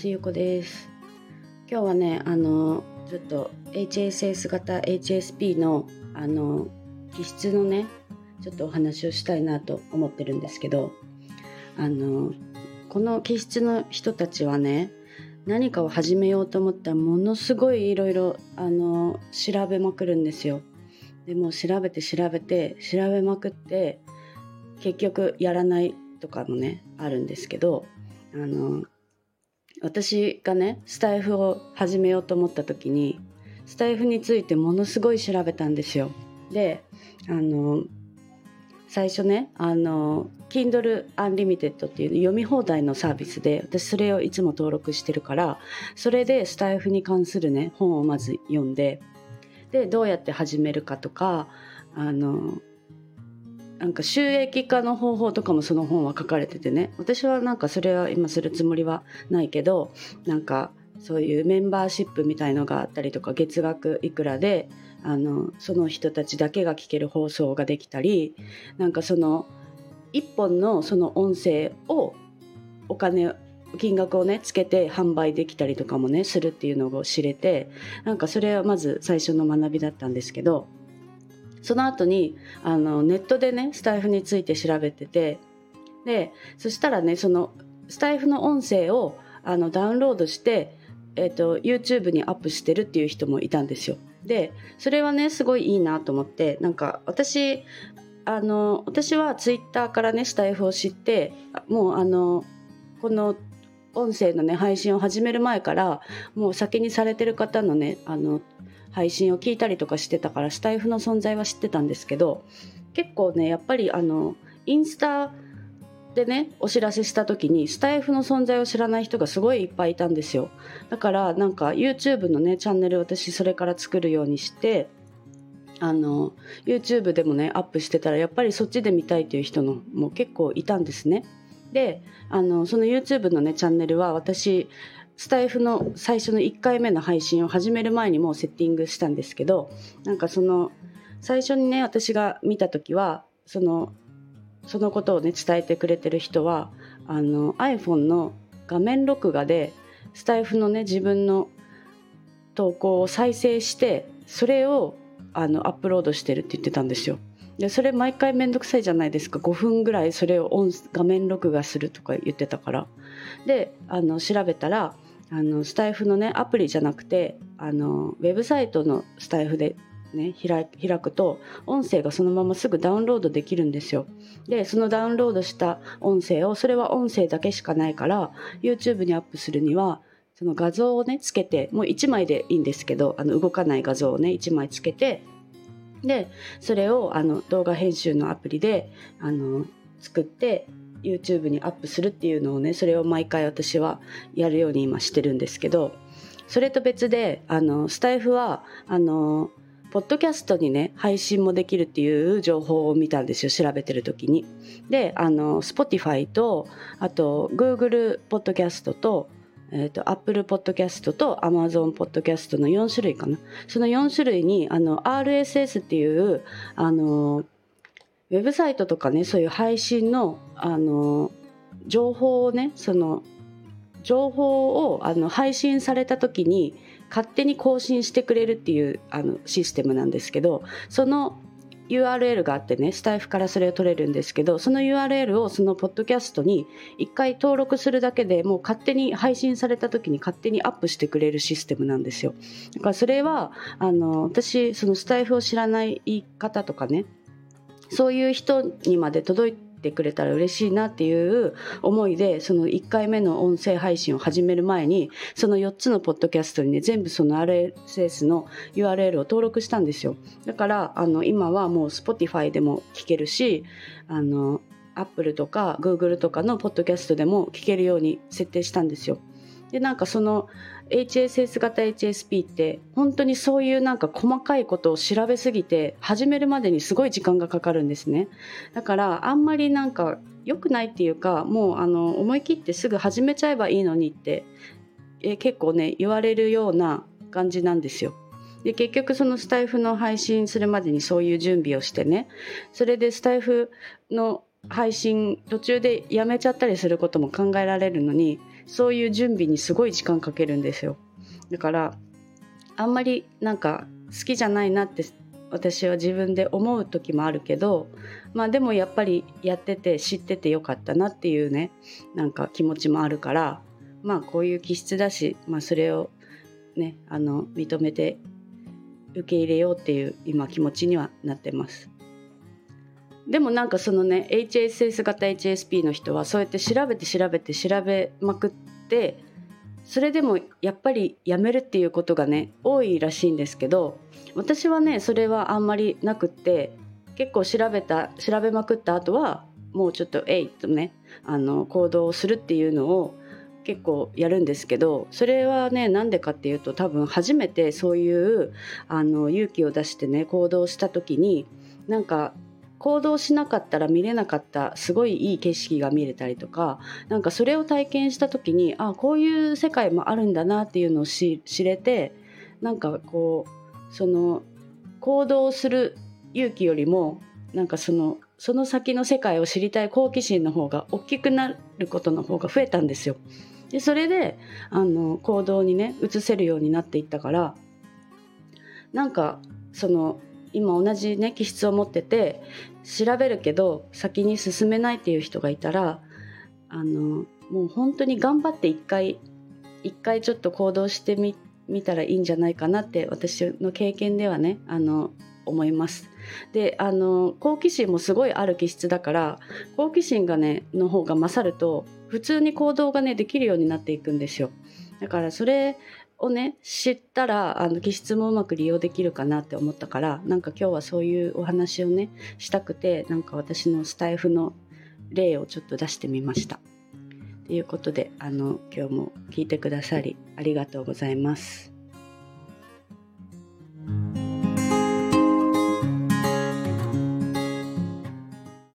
ますゆうこです今日はねあのちょっと HSS 型 HSP のあの気質のねちょっとお話をしたいなと思ってるんですけどあのこの気質の人たちはね何かを始めようと思ったらものすごいいろいろ調べまくるんですよ。でも調べて調べて調べまくって結局やらないとかもねあるんですけどあの私がねスタイフを始めようと思った時にスタイフについてものすごい調べたんですよ。であの最初ねあの Kindle Unlimited っていう読み放題のサービスで私それをいつも登録してるからそれでスタイフに関するね本をまず読んででどうやって始めるかとかあのなんか収益化の方法とかもその本は書かれててね。私はなんかそれは今するつもりはないけどなんかそういうメンバーシップみたいのがあったりとか月額いくらであのその人たちだけが聞ける放送ができたりなんかその1本のその音声をお金金額をねつけて販売できたりとかもねするっていうのを知れてなんかそれはまず最初の学びだったんですけどその後にあのネットでねスタイフについて調べててでそしたらねそのスタイフの音声をあのダウンロードして、えーと、YouTube にアップしてるっていう人もいたんですよ。でそれはねすごいいいなと思ってなんか私あの私は Twitter からねスタイフを知ってもうあのこの音声のね配信を始める前からもう先にされてる方のねあの配信を聞いたりとかしてたからスタイフの存在は知ってたんですけど結構ねやっぱりあのインスタでねお知らせした時にスタイフの存在を知らない人がすごいいっぱいいたんですよ。だからなんか YouTube のねチャンネル私それから作るようにしてあの YouTube でもねアップしてたらやっぱりそっちで見たいという人のも結構いたんですね。であのその YouTube のねチャンネルは私スタイフの最初の1回目の配信を始める前にもうセッティングしたんですけどなんかその最初にね私が見た時はそのそのことをね伝えてくれてる人はあの iPhone の画面録画でスタイフのね自分の投稿を再生してそれをあのアップロードしてるって言ってたんですよ。でそれ毎回めんどくさいじゃないですか5分ぐらいそれを音画面録画するとか言ってたからであの調べたらあのスタイフのねアプリじゃなくてあのウェブサイトのスタイフでね開くと音声がそのまますぐダウンロードできるんですよ。でそのダウンロードした音声をそれは音声だけしかないから YouTube にアップするにはその画像をねつけてもう1枚でいいんですけどあの動かない画像をね1枚つけてでそれをあの動画編集のアプリであの作って YouTube にアップするっていうのをねそれを毎回私はやるように今してるんですけどそれと別であのスタイフはあのポッドキャストにね配信もできるっていう情報を見たんですよ調べてる時に。であの Spotify とあと Google ポッドキャストとえーと、と Apple Podcast と Amazon Podcast の4種類かなその4種類にあの RSS っていうあのウェブサイトとかねそういう配信のあの情報をねその情報をあの配信された時に勝手に更新してくれるっていうあのシステムなんですけどその URL があってねスタイフからそれを取れるんですけどその URL をそのポッドキャストに1回登録するだけでもう勝手に配信された時に勝手にアップしてくれるシステムなんですよ。だからそれはあの私そのスタイフを知らない方とかねそういう人にまで届いてくれたら嬉しいなっていう思いでその1回目の音声配信を始める前にその4つのポッドキャストにね全部その RSS の URL を登録したんですよ。だからあの今はもう Spotify でも聞けるしあの Apple とか Google とかのポッドキャストでも聞けるように設定したんですよ。でなんかその HSS 型 HSP って本当にそういうなんか細かいことを調べすぎて始めるまでにすごい時間がかかるんですね。だからあんまりなんか良くないっていうかもうあの思い切ってすぐ始めちゃえばいいのにってえ結構ね言われるような感じなんですよ。で結局そのスタイフの配信するまでにそういう準備をしてね。それでスタイフの配信途中でやめちゃったりすることも考えられるのにそういう準備にすごい時間かけるんですよだからあんまりなんか好きじゃないなって私は自分で思う時もあるけどまあでもやっぱりやってて知っててよかったなっていうねなんか気持ちもあるからまあこういう気質だし、まあ、それをねあの認めて受け入れようっていう今気持ちにはなってます。でもなんかそのね HSS 型 HSP の人はそうやって調べて調べて調べまくってそれでもやっぱりやめるっていうことがね多いらしいんですけど私はねそれはあんまりなくって結構調べた調べまくった後はもうちょっとえいとねあの行動をするっていうのを結構やるんですけどそれはねなんでかっていうと多分初めてそういうあの勇気を出してね行動した時になんか行動しなかったら見れなかったすごいいい景色が見れたりとかなんかそれを体験した時にあこういう世界もあるんだなっていうのを知れてなんかこうその行動する勇気よりもなんかそのその先の世界を知りたい好奇心の方が大きくなることの方が増えたんですよ。でそれであの行動にね移せるようになっていったからなんかその今同じね気質を持ってて調べるけど先に進めないっていう人がいたらあのもう本当に頑張って一回一回ちょっと行動してみたらいいんじゃないかなって私の経験ではねあの思います。であの好奇心もすごいある気質だから好奇心がねの方が勝ると普通に行動がねできるようになっていくんですよ。だからそれをね知ったらあの気質もうまく利用できるかなって思ったからなんか今日はそういうお話をねしたくてなんか私のスタイフの例をちょっと出してみました。ということであの今日も聞いてくださりありがとうございます。